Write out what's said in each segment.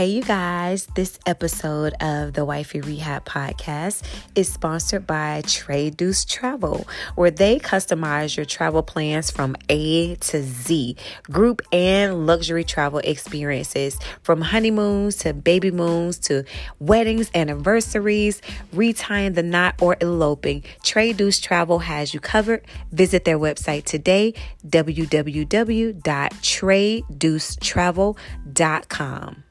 Hey, you guys, this episode of the Wifey Rehab podcast is sponsored by Trade Deuce Travel, where they customize your travel plans from A to Z, group and luxury travel experiences from honeymoons to baby moons to weddings, anniversaries, retying the knot, or eloping. Trade Deuce Travel has you covered. Visit their website today, www.tradeducetravel.com.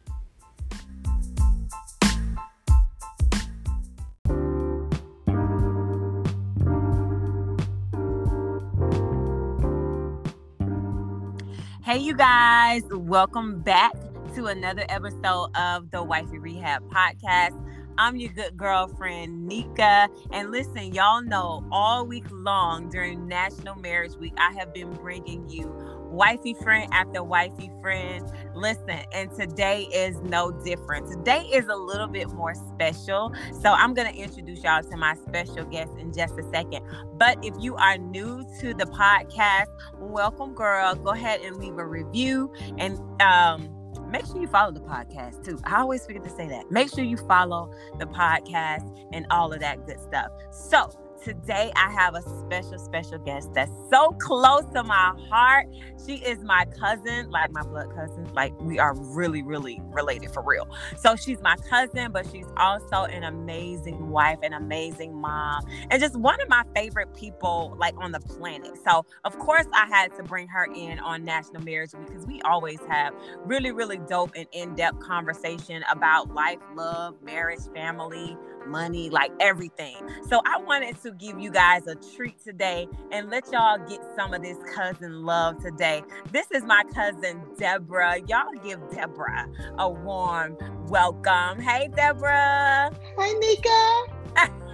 Hey, you guys, welcome back to another episode of the Wifey Rehab Podcast. I'm your good girlfriend, Nika. And listen, y'all know all week long during National Marriage Week, I have been bringing you wifey friend after wifey friend. Listen, and today is no different. Today is a little bit more special. So I'm going to introduce y'all to my special guest in just a second. But if you are new to the podcast, welcome, girl. Go ahead and leave a review and, um, make sure you follow the podcast too. I always forget to say that. Make sure you follow the podcast and all of that good stuff. So, today I have a special, special guest that's so close to my heart. She is my cousin, like my blood cousin. Like we are really, really related for real. So she's my cousin, but she's also an amazing wife, an amazing mom, and just one of my favorite people like on the planet. So of course I had to bring her in on National Marriage Week because we always have really, really dope and in-depth conversation about life, love, marriage, family, money, like everything. So I wanted to give you guys a treat today and let y'all get some of this cousin love today. This is my cousin Deborah. Y'all give Deborah a warm welcome. Hey, Deborah. Hi, Nika.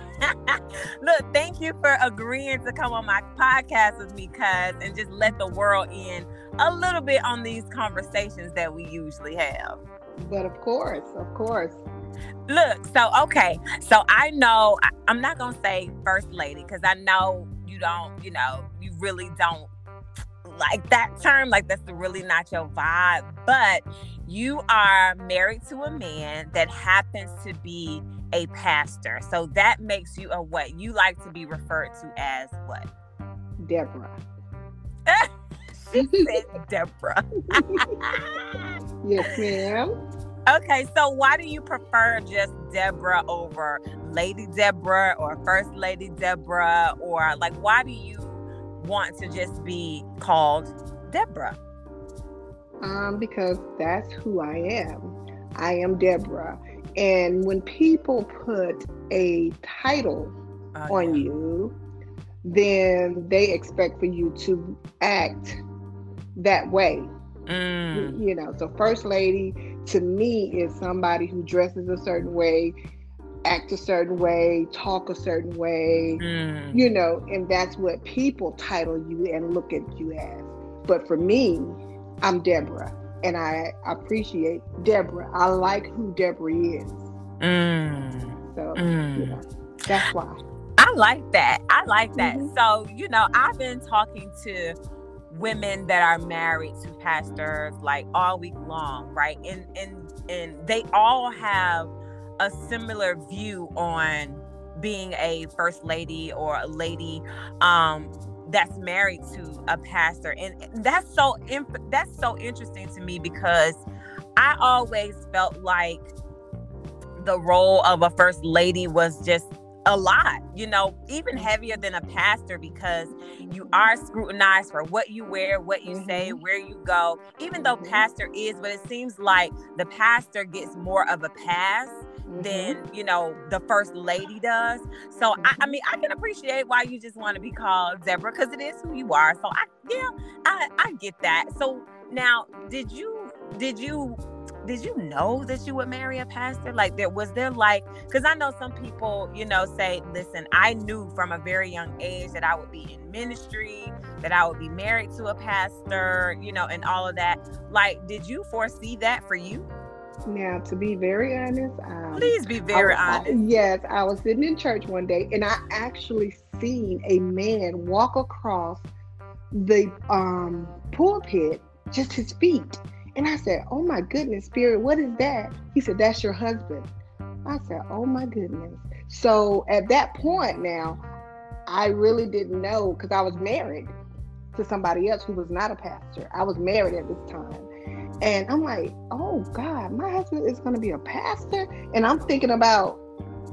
Look, thank you for agreeing to come on my podcast with me, cuz, and just let the world in a little bit on these conversations that we usually have. But of course, of course. Look, so okay, so I know I, I'm not gonna say first lady because I know you don't, you know, you really don't like that term, like that's really not your vibe. But you are married to a man that happens to be a pastor, so that makes you a what? You like to be referred to as what? Deborah. she said Deborah. yes, ma'am. Okay, so why do you prefer just Deborah over Lady Deborah or First Lady Deborah? Or like, why do you want to just be called Deborah? Um, because that's who I am. I am Deborah. And when people put a title oh, on yeah. you, then they expect for you to act that way. Mm. You know, so First Lady to me is somebody who dresses a certain way, act a certain way, talk a certain way, mm. you know, and that's what people title you and look at you as. But for me, I'm Deborah, and I appreciate Deborah. I like who Deborah is. Mm. So, mm. you know, that's why. I like that. I like that. Mm-hmm. So, you know, I've been talking to women that are married to pastors like all week long, right? And and and they all have a similar view on being a first lady or a lady um that's married to a pastor and that's so that's so interesting to me because I always felt like the role of a first lady was just a lot, you know, even heavier than a pastor because you are scrutinized for what you wear, what you say, mm-hmm. where you go. Even though pastor is, but it seems like the pastor gets more of a pass mm-hmm. than, you know, the first lady does. So, mm-hmm. I, I, mm-hmm. mean, I can appreciate why you just want to be called Deborah because it is who you are. So, I, yeah, I, I get that. So, now, did you, did you, did you know that you would marry a pastor? Like there was there like because I know some people, you know, say, listen, I knew from a very young age that I would be in ministry, that I would be married to a pastor, you know, and all of that. Like, did you foresee that for you? Now, to be very honest, um, please be very I, honest. I, yes, I was sitting in church one day and I actually seen a man walk across the um, pulpit, just his feet And I said, Oh my goodness, Spirit, what is that? He said, That's your husband. I said, Oh my goodness. So at that point now, I really didn't know because I was married to somebody else who was not a pastor. I was married at this time. And I'm like, oh God, my husband is going to be a pastor. And I'm thinking about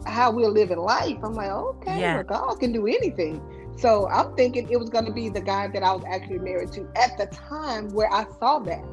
how we're living life. I'm like, okay, yeah. well, God can do anything. So I'm thinking it was going to be the guy that I was actually married to at the time where I saw that.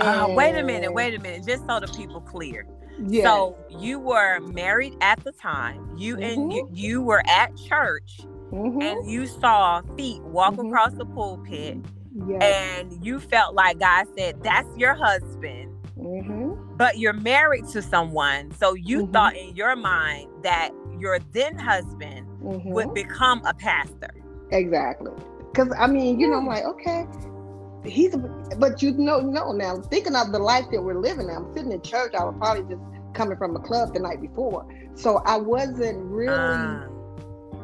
Uh, wait a minute, wait a minute, just so the people clear. Yes. So you were married at the time. You mm-hmm. and you, you were at church mm-hmm. and you saw feet walk mm-hmm. across the pulpit. Yes. And you felt like God said, That's your husband. Mm-hmm. But you're married to someone. So you mm-hmm. thought in your mind that your then husband would mm-hmm. become a pastor. Exactly. Because I mean, you know, I'm like, okay, he's but you know no now thinking of the life that we're living now i'm sitting in church i was probably just coming from a club the night before so i wasn't really uh.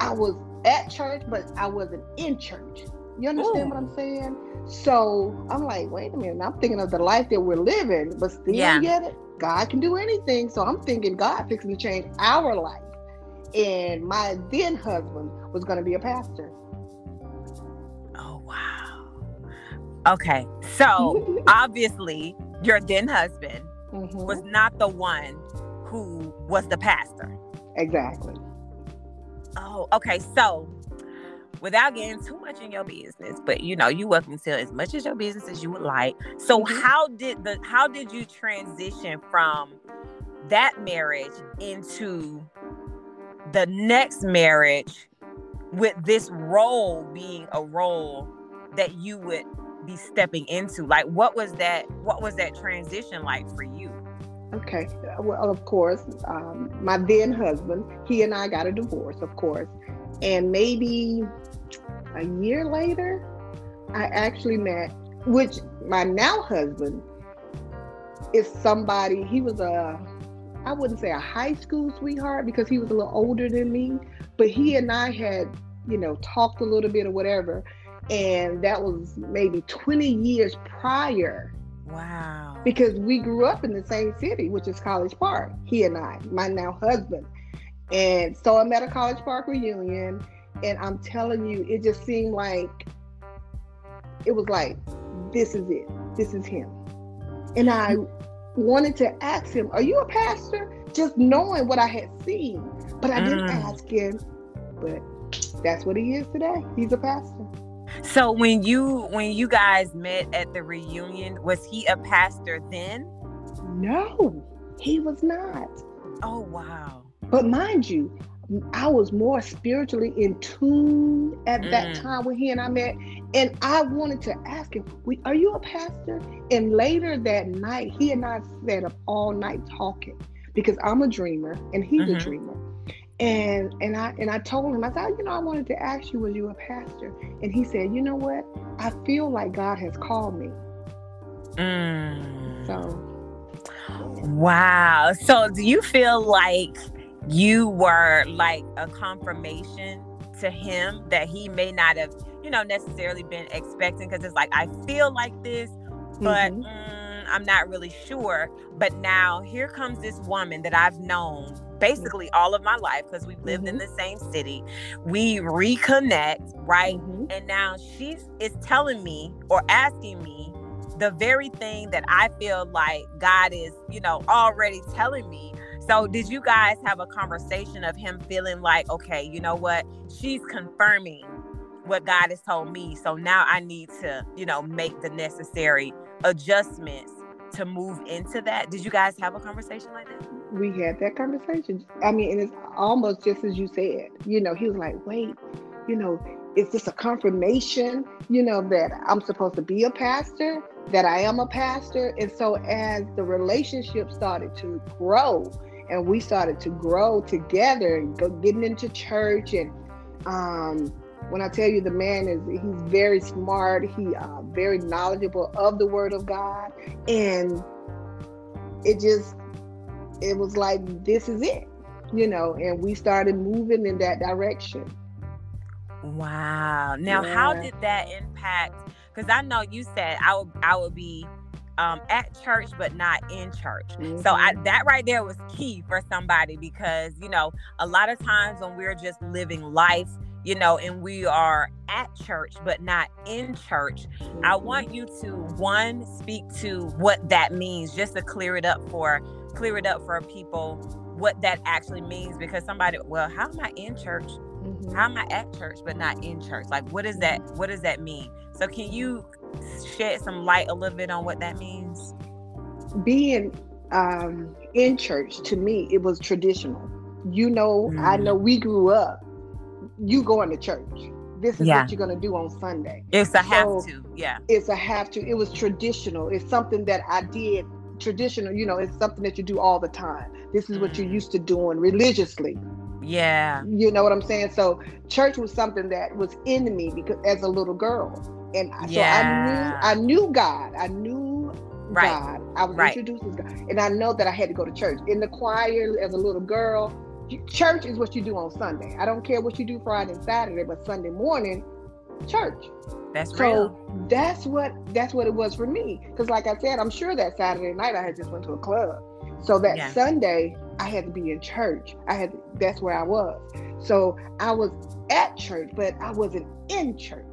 i was at church but i wasn't in church you understand Ooh. what i'm saying so i'm like wait a minute i'm thinking of the life that we're living but still yeah. it. god can do anything so i'm thinking god fixing to change our life and my then husband was going to be a pastor Okay. So obviously, your then husband mm-hmm. was not the one who was the pastor. Exactly. Oh, okay. So without getting too much in your business, but you know, you welcome to as much as your business as you would like. So mm-hmm. how did the how did you transition from that marriage into the next marriage with this role being a role that you would be stepping into like what was that what was that transition like for you? Okay well of course um, my then husband he and i got a divorce of course and maybe a year later i actually met which my now husband is somebody he was a i wouldn't say a high school sweetheart because he was a little older than me but he and i had you know talked a little bit or whatever and that was maybe 20 years prior. Wow. Because we grew up in the same city, which is College Park, he and I, my now husband. And so I'm at a College Park reunion, and I'm telling you, it just seemed like it was like, this is it, this is him. And I wanted to ask him, Are you a pastor? Just knowing what I had seen. But I didn't mm. ask him, but that's what he is today. He's a pastor. So when you when you guys met at the reunion, was he a pastor then? No, he was not. Oh wow. But mind you, I was more spiritually in tune at mm. that time when he and I met. And I wanted to ask him, Are you a pastor? And later that night, he and I sat up all night talking because I'm a dreamer and he's mm-hmm. a dreamer and and I and I told him I said you know I wanted to ask you was you a pastor? And he said you know what? I feel like God has called me. Mm. so wow. So do you feel like you were like a confirmation to him that he may not have you know necessarily been expecting? Because it's like I feel like this but mm-hmm. mm, I'm not really sure but now here comes this woman that I've known basically all of my life because we've lived mm-hmm. in the same city. We reconnect, right? Mm-hmm. And now she's is telling me or asking me the very thing that I feel like God is, you know, already telling me. So, did you guys have a conversation of him feeling like, okay, you know what? She's confirming what God has told me. So now I need to, you know, make the necessary adjustments to move into that. Did you guys have a conversation like that? we had that conversation. I mean, and it's almost just as you said. You know, he was like, wait, you know, is this a confirmation, you know, that I'm supposed to be a pastor, that I am a pastor? And so as the relationship started to grow and we started to grow together and go getting into church and um when I tell you the man is he's very smart, he uh, very knowledgeable of the word of God and it just it was like this is it you know and we started moving in that direction wow now yeah. how did that impact because i know you said i would i would be um, at church but not in church. Mm-hmm. So I, mm-hmm. that right there was key for somebody because you know a lot of times when we're just living life, you know, and we are at church but not in church, mm-hmm. I want you to one speak to what that means just to clear it up for clear it up for people what that actually means because somebody well how am I in church? Mm-hmm. How am I at church but not in church? Like what is that what does that mean? So can you shed some light a little bit on what that means? Being um, in church to me, it was traditional. You know, mm. I know we grew up. You going to church. This is yeah. what you're gonna do on Sunday. It's a so have to. Yeah. It's a have to. It was traditional. It's something that I did traditional. You know, it's something that you do all the time. This is what you're mm. used to doing religiously. Yeah. You know what I'm saying? So church was something that was in me because as a little girl and yeah. so I knew I knew God. I knew right. God. I was right. introduced to God, and I know that I had to go to church in the choir as a little girl. Church is what you do on Sunday. I don't care what you do Friday and Saturday, but Sunday morning, church. That's so real. that's what that's what it was for me. Because like I said, I'm sure that Saturday night I had just went to a club. So that yeah. Sunday I had to be in church. I had that's where I was. So I was at church, but I wasn't in church.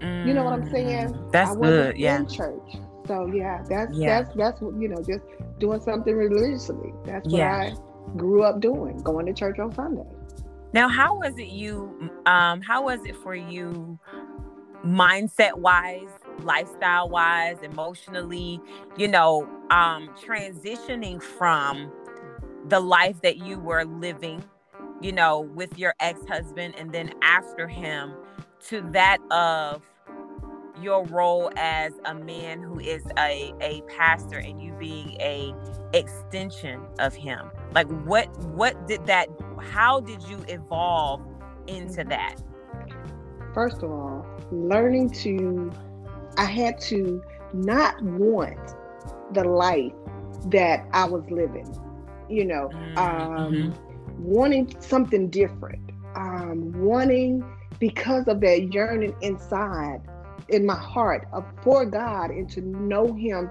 Mm, you know what I'm saying? Mm, that's good. Yeah. In church. So yeah, that's yeah. that's that's you know just doing something religiously. That's what yeah. I grew up doing, going to church on Sunday. Now, how was it you? Um, how was it for you, mindset wise, lifestyle wise, emotionally? You know, um, transitioning from the life that you were living, you know, with your ex husband, and then after him, to that of your role as a man who is a, a pastor and you being a extension of him like what what did that how did you evolve into mm-hmm. that first of all learning to i had to not want the life that i was living you know mm-hmm. um, mm-hmm. wanting something different um, wanting because of that yearning inside in my heart of for God and to know Him,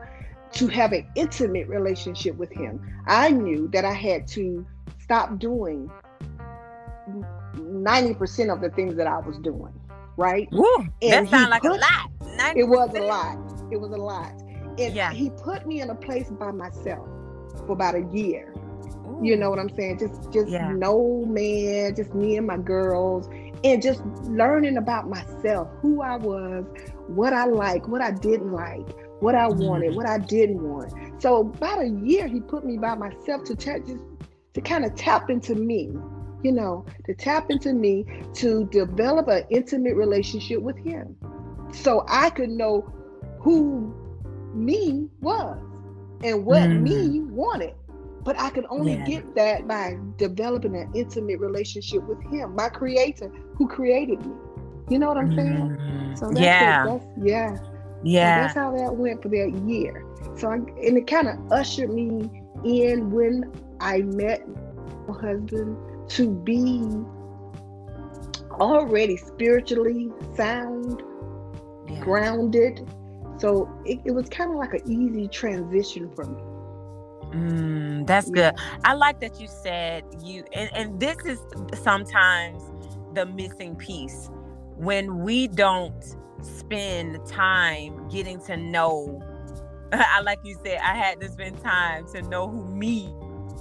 to have an intimate relationship with Him. I knew that I had to stop doing 90% of the things that I was doing. Right? Woo, and that sounds like put, a lot. 90%. It was a lot. It was a lot. And yeah. he put me in a place by myself for about a year. Ooh. You know what I'm saying? Just just yeah. no man, just me and my girls and just learning about myself, who I was, what I like, what I didn't like, what I wanted, mm-hmm. what I didn't want. So about a year, he put me by myself to just to kind of tap into me, you know, to tap into me to develop an intimate relationship with him, so I could know who me was and what mm. me wanted. But I could only yeah. get that by developing an intimate relationship with him, my creator who created me. You know what I'm saying? Mm-hmm. So that's yeah. That's, yeah. Yeah. So that's how that went for that year. So I, and it kind of ushered me in when I met my husband to be already spiritually sound, yeah. grounded. So it, it was kind of like an easy transition for me. Mm, that's good. I like that you said you, and, and this is sometimes the missing piece when we don't spend time getting to know. I like you said, I had to spend time to know who me.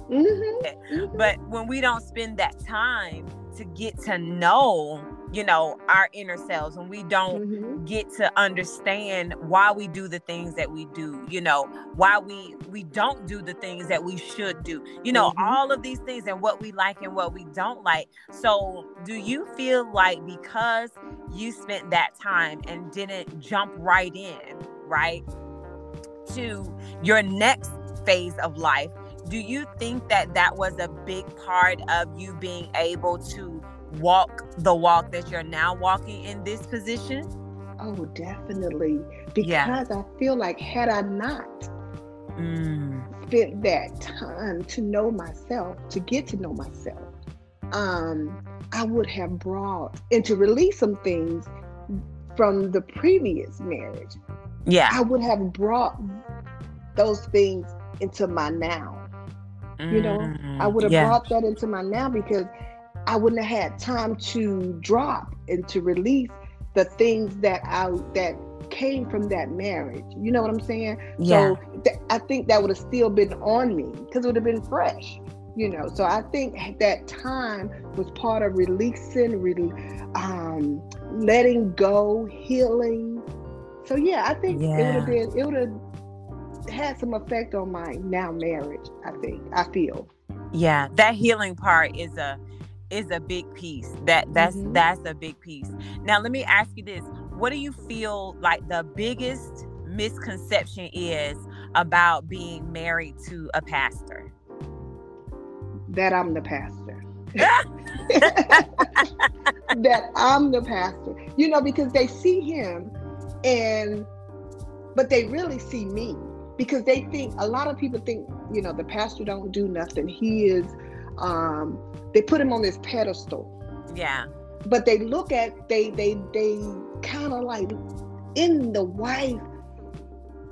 Mm-hmm. Mm-hmm. But when we don't spend that time to get to know you know our inner selves when we don't mm-hmm. get to understand why we do the things that we do you know why we we don't do the things that we should do you know mm-hmm. all of these things and what we like and what we don't like so do you feel like because you spent that time and didn't jump right in right to your next phase of life do you think that that was a big part of you being able to walk the walk that you're now walking in this position? Oh, definitely. Because yeah. I feel like had I not mm. spent that time to know myself, to get to know myself, um, I would have brought and to release some things from the previous marriage. Yeah. I would have brought those things into my now. Mm, you know, I mm, would have yeah. brought that into my now because I wouldn't have had time to drop and to release the things that I that came from that marriage. You know what I'm saying? Yeah. So th- I think that would have still been on me because it would have been fresh. You know, so I think that time was part of releasing, really, um, letting go, healing. So yeah, I think yeah. it would have been it would have had some effect on my now marriage. I think I feel. Yeah, that healing part is a is a big piece. That that's mm-hmm. that's a big piece. Now let me ask you this. What do you feel like the biggest misconception is about being married to a pastor? That I'm the pastor. that I'm the pastor. You know, because they see him and but they really see me because they think a lot of people think, you know, the pastor don't do nothing. He is um they put him on this pedestal. Yeah. But they look at they they they kind of like in the wife,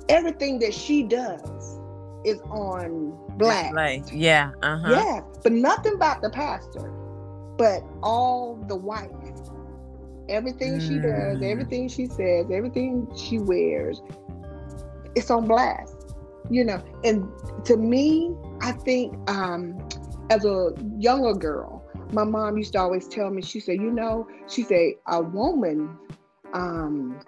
everything that she does is on black. Like, yeah. Uh-huh. Yeah. But nothing about the pastor. But all the wife. Everything mm. she does, everything she says, everything she wears, it's on blast. You know, and to me, I think um as a younger girl, my mom used to always tell me, she said, you know, she said, a woman um,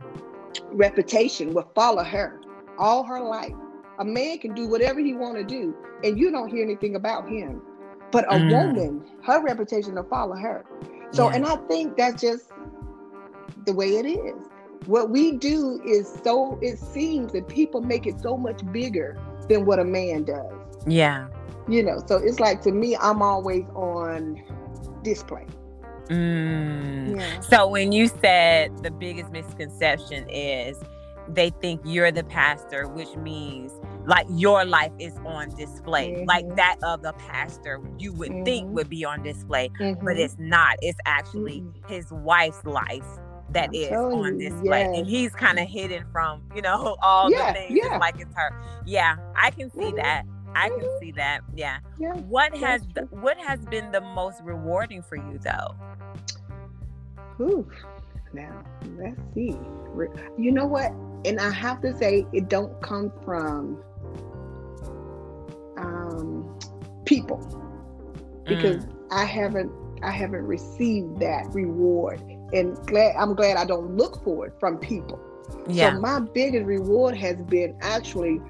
reputation will follow her all her life. A man can do whatever he want to do, and you don't hear anything about him. But a mm. woman, her reputation will follow her. So, yeah. and I think that's just the way it is. What we do is so, it seems that people make it so much bigger than what a man does. Yeah you know so it's like to me i'm always on display mm. yeah. so when you said the biggest misconception is they think you're the pastor which means like your life is on display mm-hmm. like that of the pastor you would mm-hmm. think would be on display mm-hmm. but it's not it's actually mm-hmm. his wife's life that I'm is on display yes. and he's kind of hidden from you know all yeah, the things yeah. like it's her yeah i can see mm-hmm. that I can mm-hmm. see that. Yeah. yeah what has the, what has been the most rewarding for you though? Ooh. Now, let's see. You know what? And I have to say it don't come from um people because mm. I haven't I haven't received that reward and glad I'm glad I don't look for it from people. Yeah. So my biggest reward has been actually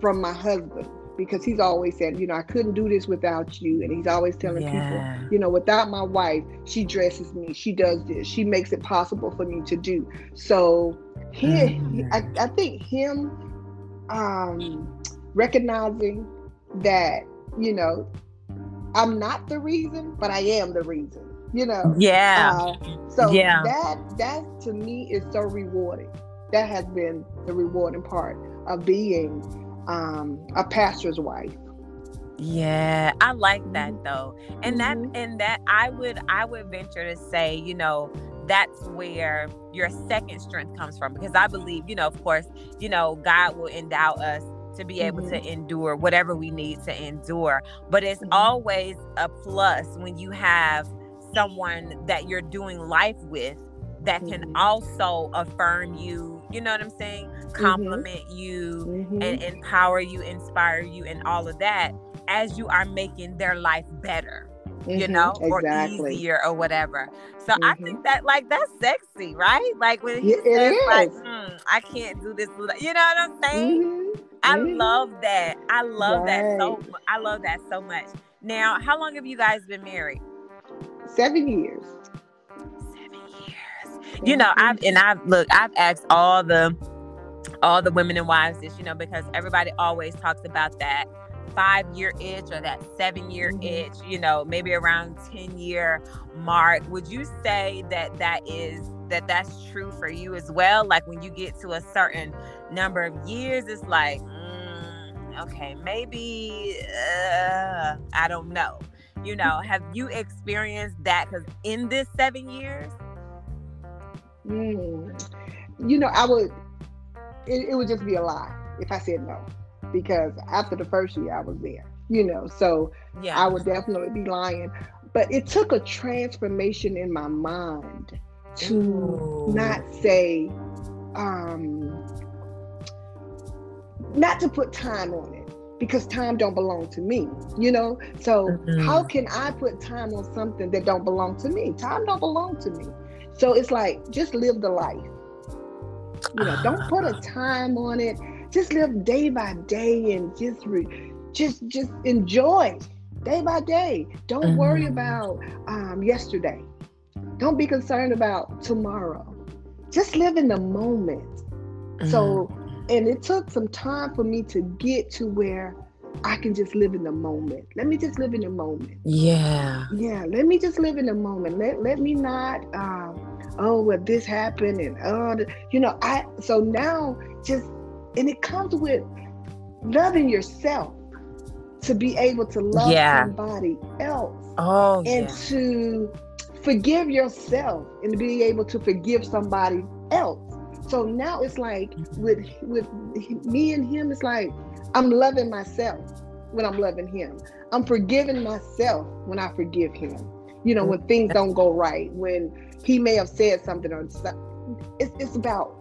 from my husband because he's always said, you know, I couldn't do this without you. And he's always telling yeah. people, you know, without my wife, she dresses me, she does this, she makes it possible for me to do. So he, mm-hmm. I, I think him um, recognizing that, you know, I'm not the reason, but I am the reason. You know. Yeah. Uh, so yeah. that that to me is so rewarding. That has been the rewarding part of being um, a pastor's wife. Yeah, I like that mm-hmm. though. And mm-hmm. that and that I would I would venture to say, you know, that's where your second strength comes from because I believe, you know, of course, you know, God will endow us to be able mm-hmm. to endure whatever we need to endure, but it's mm-hmm. always a plus when you have someone that you're doing life with that can mm-hmm. also affirm you, you know what I'm saying? Mm-hmm. Compliment mm-hmm. you mm-hmm. and empower you, inspire you, and all of that as you are making their life better, you mm-hmm. know, exactly. or easier or whatever. So I think mm-hmm. that, like, that's sexy, right? Like, when he yeah, says, like, mm, I can't do this, you know what I'm saying? I love that. I love right. that so I love that so much. Now, how long have you guys been married? Seven years you know, I've and I've look, I've asked all the all the women and wives this, you know, because everybody always talks about that five year itch or that seven year mm-hmm. itch, you know, maybe around 10 year mark. Would you say that that is that that's true for you as well? Like when you get to a certain number of years, it's like, mm, okay, maybe uh, I don't know. You know, have you experienced that? Because in this seven years, Mm. You know, I would. It, it, would just be a lie if I said no. because after the first year I was there, you know, so yeah. I would definitely be lying. But it took a transformation in my mind to Ooh. not say, um, not to put time on it because time don't belong to me you know so mm-hmm. how can i put time on something that don't belong to me time don't belong to me so it's like just live the life you know don't put a time on it just live day by day and just re- just just enjoy day by day don't mm-hmm. worry about um, yesterday don't be concerned about tomorrow just live in the moment mm-hmm. so and it took some time for me to get to where I can just live in the moment. Let me just live in the moment. Yeah. Yeah. Let me just live in the moment. Let let me not um, oh well this happened and oh you know, I so now just and it comes with loving yourself to be able to love yeah. somebody else. Oh. And yeah. to forgive yourself and to be able to forgive somebody else. So now it's like with with me and him, it's like I'm loving myself when I'm loving him. I'm forgiving myself when I forgive him. You know, when things don't go right, when he may have said something or it's it's about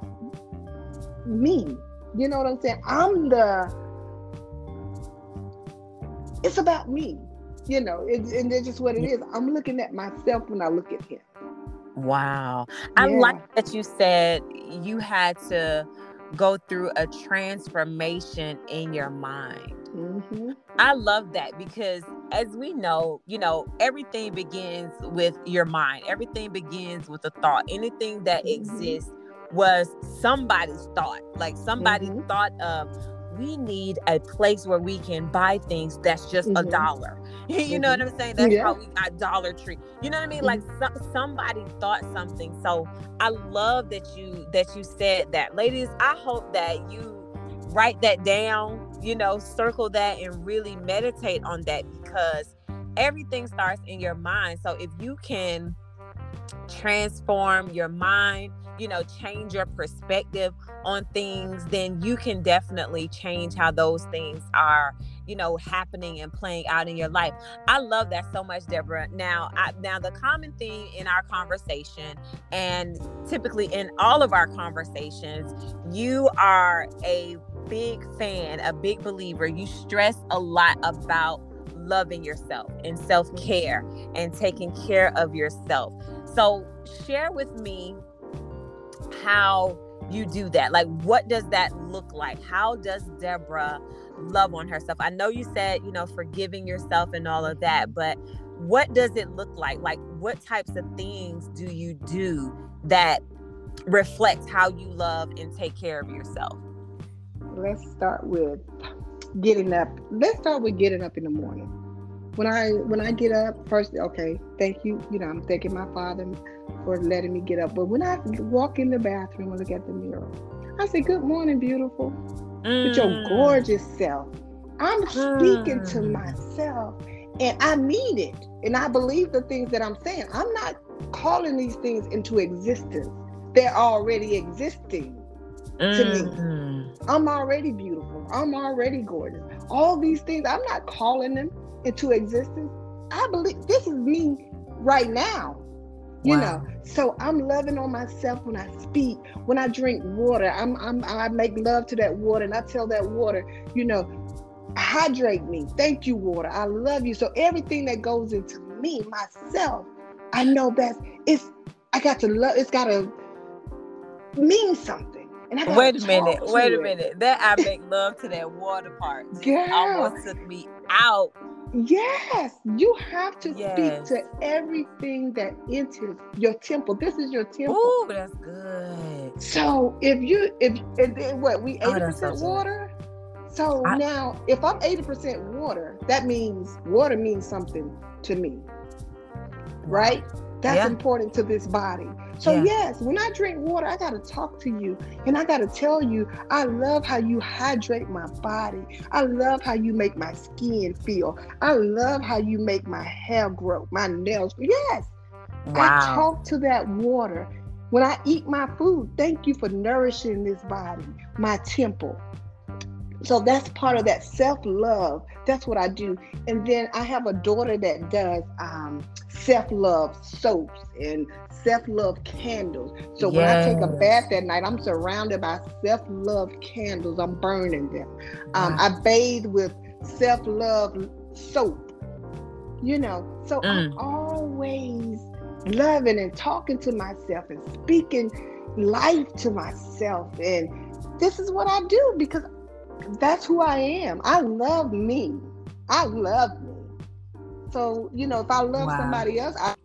me. You know what I'm saying? I'm the it's about me. You know, it, and that's just what it is. I'm looking at myself when I look at him. Wow. I yeah. like that you said you had to go through a transformation in your mind. Mm-hmm. I love that because, as we know, you know, everything begins with your mind, everything begins with a thought. Anything that mm-hmm. exists was somebody's thought. Like somebody mm-hmm. thought of, we need a place where we can buy things that's just mm-hmm. a dollar. you mm-hmm. know what I'm saying? That's yeah. how we got Dollar Tree. You know what I mean? Mm-hmm. Like so, somebody thought something. So I love that you that you said that. Ladies, I hope that you write that down, you know, circle that and really meditate on that because everything starts in your mind. So if you can transform your mind, you know, change your perspective on things, then you can definitely change how those things are, you know, happening and playing out in your life. I love that so much, Deborah. Now, I, now the common theme in our conversation, and typically in all of our conversations, you are a big fan, a big believer. You stress a lot about loving yourself and self care and taking care of yourself. So, share with me how you do that. Like, what does that look like? How does Deborah love on herself? I know you said, you know, forgiving yourself and all of that, but what does it look like? Like, what types of things do you do that reflect how you love and take care of yourself? Let's start with getting up. Let's start with getting up in the morning. When I when I get up, first, okay, thank you. You know, I'm thanking my father for letting me get up. But when I walk in the bathroom and look at the mirror, I say, Good morning, beautiful. Mm. With your mm. gorgeous self. I'm speaking mm. to myself and I mean it. And I believe the things that I'm saying. I'm not calling these things into existence. They're already existing to me. I'm already beautiful. I'm already gorgeous. All these things, I'm not calling them into existence. I believe this is me right now you wow. know so i'm loving on myself when i speak when i drink water i'm, I'm i make love to that water and i tell that water you know hydrate me thank you water i love you so everything that goes into me myself i know that it's i got to love it's got to mean something wait a minute wait a minute that i make love to that water part Girl. almost took me out Yes, you have to yes. speak to everything that enters your temple. This is your temple. Oh, that's good. So if you if, if what we oh, eighty oh, percent water. So I, now if I'm eighty percent water, that means water means something to me, right? That's yeah. important to this body. So yeah. yes, when I drink water, I got to talk to you and I got to tell you, I love how you hydrate my body. I love how you make my skin feel. I love how you make my hair grow, my nails. Yes. Wow. I talk to that water. When I eat my food, thank you for nourishing this body, my temple. so that's part of that self-love that's what i do and then i have a daughter that does um, self-love soaps and self-love candles so yes. when i take a bath at night i'm surrounded by self-love candles i'm burning them um, wow. i bathe with self-love soap you know so mm. i'm always loving and talking to myself and speaking life to myself and this is what i do because that's who I am. I love me. I love me. So, you know, if I love wow. somebody else, I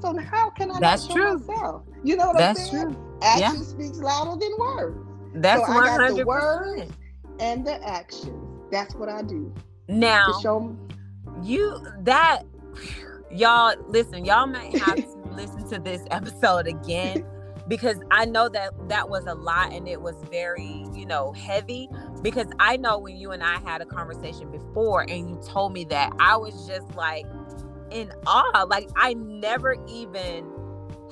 so how can I that's true. myself? You know what that's I'm saying? True. Action yeah. speaks louder than words. That's so 100%. I got the words and the action. That's what I do. Now, show you that y'all listen, y'all may have to listen to this episode again because I know that that was a lot and it was very, you know, heavy. Because I know when you and I had a conversation before and you told me that, I was just like in awe. Like I never even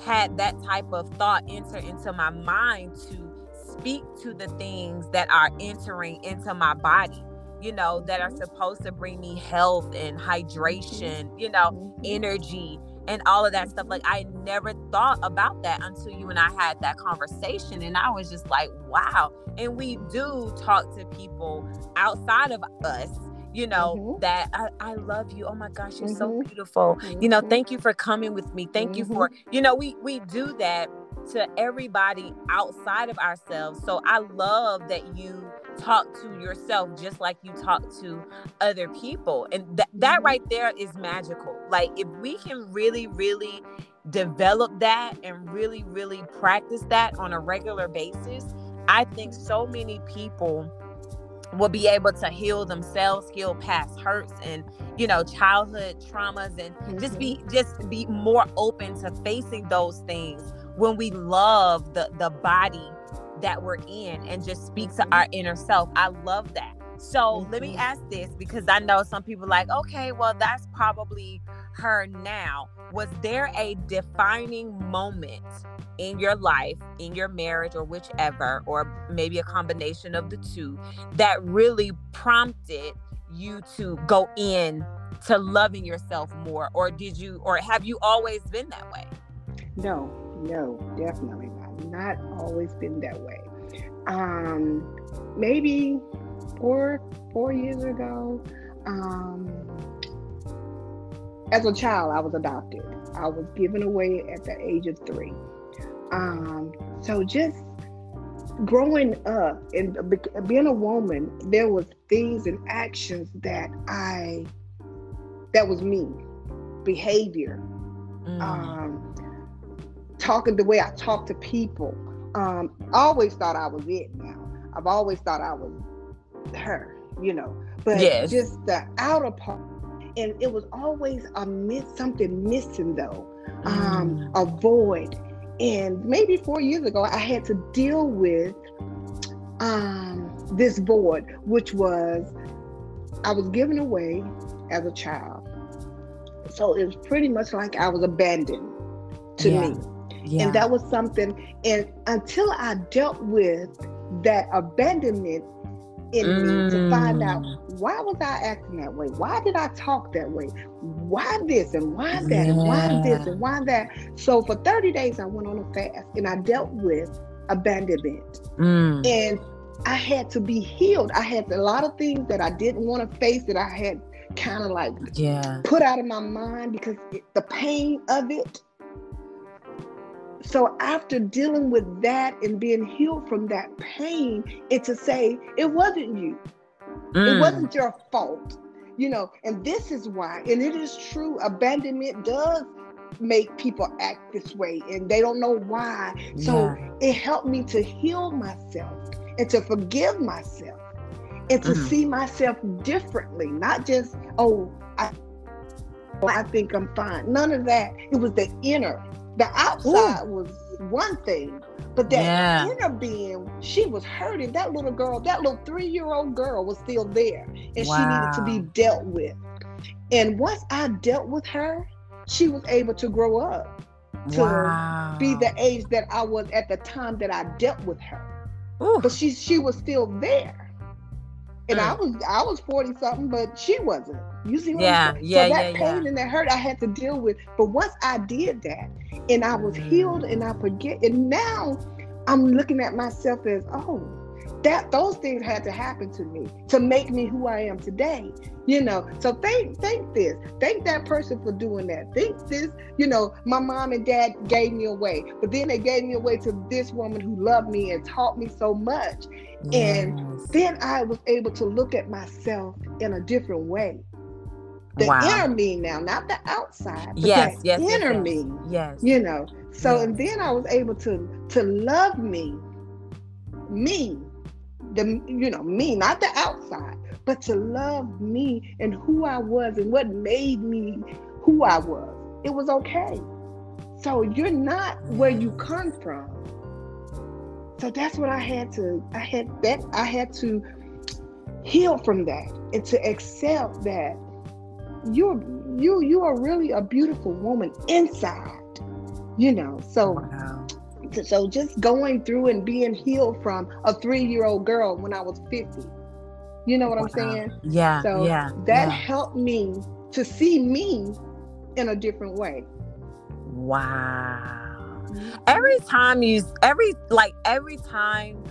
had that type of thought enter into my mind to speak to the things that are entering into my body you know, that are mm-hmm. supposed to bring me health and hydration, mm-hmm. you know, energy and all of that stuff. Like I never thought about that until you and I had that conversation. And I was just like, wow. And we do talk to people outside of us you know mm-hmm. that I, I love you oh my gosh you're mm-hmm. so beautiful mm-hmm. you know mm-hmm. thank you for coming with me thank you for mm-hmm. you know we we do that to everybody outside of ourselves so i love that you talk to yourself just like you talk to other people. And th- that mm-hmm. right there is magical. Like, if we can really, really develop that and really, really practice that on a regular basis, I think so many people will be able to heal themselves heal past hurts and you know childhood traumas and mm-hmm. just be mm-hmm. just be more open to facing those things when we love the the body that we're in and just speak to our inner self. I love that. So mm-hmm. let me ask this because I know some people like, okay, well, that's probably her now. Was there a defining moment in your life, in your marriage, or whichever, or maybe a combination of the two, that really prompted you to go in to loving yourself more? Or did you, or have you always been that way? No, no, definitely not not always been that way. Um, maybe four four years ago, um, as a child, I was adopted. I was given away at the age of three. Um, so just growing up and being a woman, there was things and actions that I that was me, behavior. Mm. Um, talking the way I talk to people. Um, I always thought I was it now. I've always thought I was her, you know. But yes. just the outer part. And it was always a miss something missing though. Um, mm. a void. And maybe four years ago I had to deal with um this void, which was I was given away as a child. So it was pretty much like I was abandoned to yeah. me. Yeah. And that was something, and until I dealt with that abandonment in mm. me to find out mm. why was I acting that way? Why did I talk that way? Why this and why that yeah. and why this and why that? So for 30 days I went on a fast and I dealt with abandonment. Mm. And I had to be healed. I had a lot of things that I didn't want to face that I had kind of like yeah put out of my mind because the pain of it so after dealing with that and being healed from that pain, it's to say it wasn't you. Mm. It wasn't your fault. You know, and this is why, and it is true, abandonment does make people act this way and they don't know why. So yeah. it helped me to heal myself and to forgive myself and to mm. see myself differently, not just, oh, I, I think I'm fine. None of that. It was the inner the outside Ooh. was one thing, but that yeah. inner being, she was hurting. That little girl, that little three year old girl was still there and wow. she needed to be dealt with. And once I dealt with her, she was able to grow up to wow. be the age that I was at the time that I dealt with her. Ooh. But she she was still there. And mm. I was I was 40 something, but she wasn't. You see what yeah, I'm saying? Yeah, so that yeah, pain yeah. and that hurt I had to deal with. But once I did that and I was healed and I forget and now I'm looking at myself as, oh, that those things had to happen to me to make me who I am today. You know, so thank thank this, thank that person for doing that. Thank this, you know, my mom and dad gave me away, but then they gave me away to this woman who loved me and taught me so much. Yes. And then I was able to look at myself in a different way. The wow. inner me now, not the outside, but yes, the yes, inner yes, me. Yes. You know. So yes. and then I was able to to love me, me the you know me not the outside but to love me and who i was and what made me who i was. It was okay. So you're not where you come from. So that's what i had to i had that i had to heal from that and to accept that you're you you are really a beautiful woman inside you know so wow so just going through and being healed from a three-year-old girl when I was 50. You know what wow. I'm saying? Yeah. So yeah, that yeah. helped me to see me in a different way. Wow. Every time you every like every time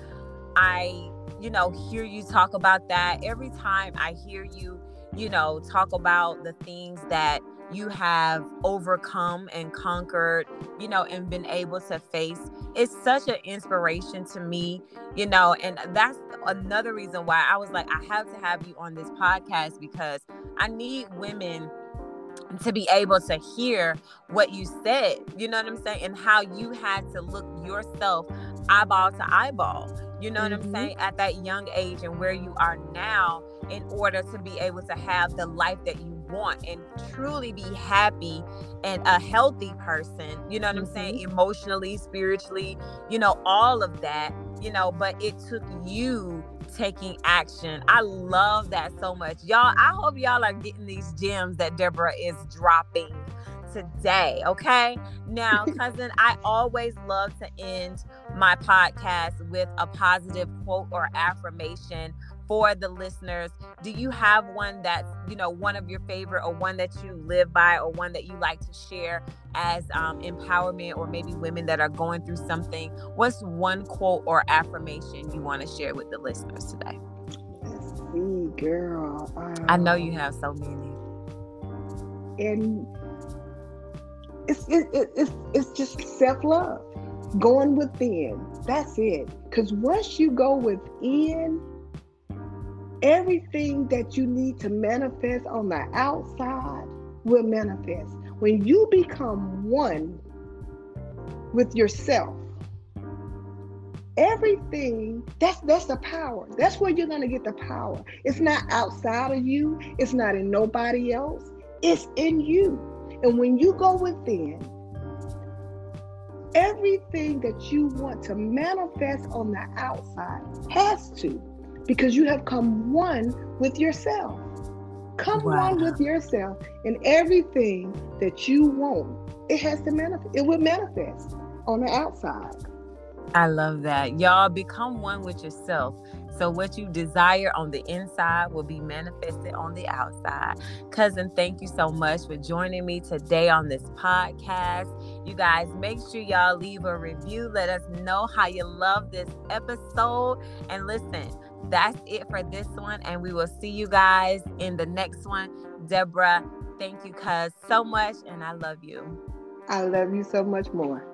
I, you know, hear you talk about that, every time I hear you, you know, talk about the things that you have overcome and conquered, you know, and been able to face. It's such an inspiration to me, you know, and that's another reason why I was like, I have to have you on this podcast because I need women to be able to hear what you said, you know what I'm saying, and how you had to look yourself eyeball to eyeball, you know mm-hmm. what I'm mm-hmm. saying, at that young age and where you are now in order to be able to have the life that you want and truly be happy and a healthy person, you know what mm-hmm. I'm saying? Mm-hmm. Emotionally, spiritually, you know, all of that, you know, but it took you taking action. I love that so much. Y'all, I hope y'all are getting these gems that Deborah is dropping today. Okay. Now, cousin, I always love to end my podcast with a positive quote or affirmation for the listeners do you have one that's you know one of your favorite or one that you live by or one that you like to share as um, empowerment or maybe women that are going through something? What's one quote or affirmation you want to share with the listeners today? Let's see girl um, i know you have so many. And it's it, it, it's it's just self-love going within that's it. Because once you go within everything that you need to manifest on the outside will manifest. When you become one with yourself, everything that's that's the power. That's where you're gonna get the power. It's not outside of you, it's not in nobody else, it's in you. And when you go within, everything that you want to manifest on the outside has to because you have come one with yourself. Come wow. one with yourself, and everything that you want, it has to manifest. It will manifest on the outside. I love that. Y'all become one with yourself. So, what you desire on the inside will be manifested on the outside. Cousin, thank you so much for joining me today on this podcast. You guys, make sure y'all leave a review. Let us know how you love this episode. And listen, that's it for this one. And we will see you guys in the next one. Deborah, thank you, cuz, so much. And I love you. I love you so much more.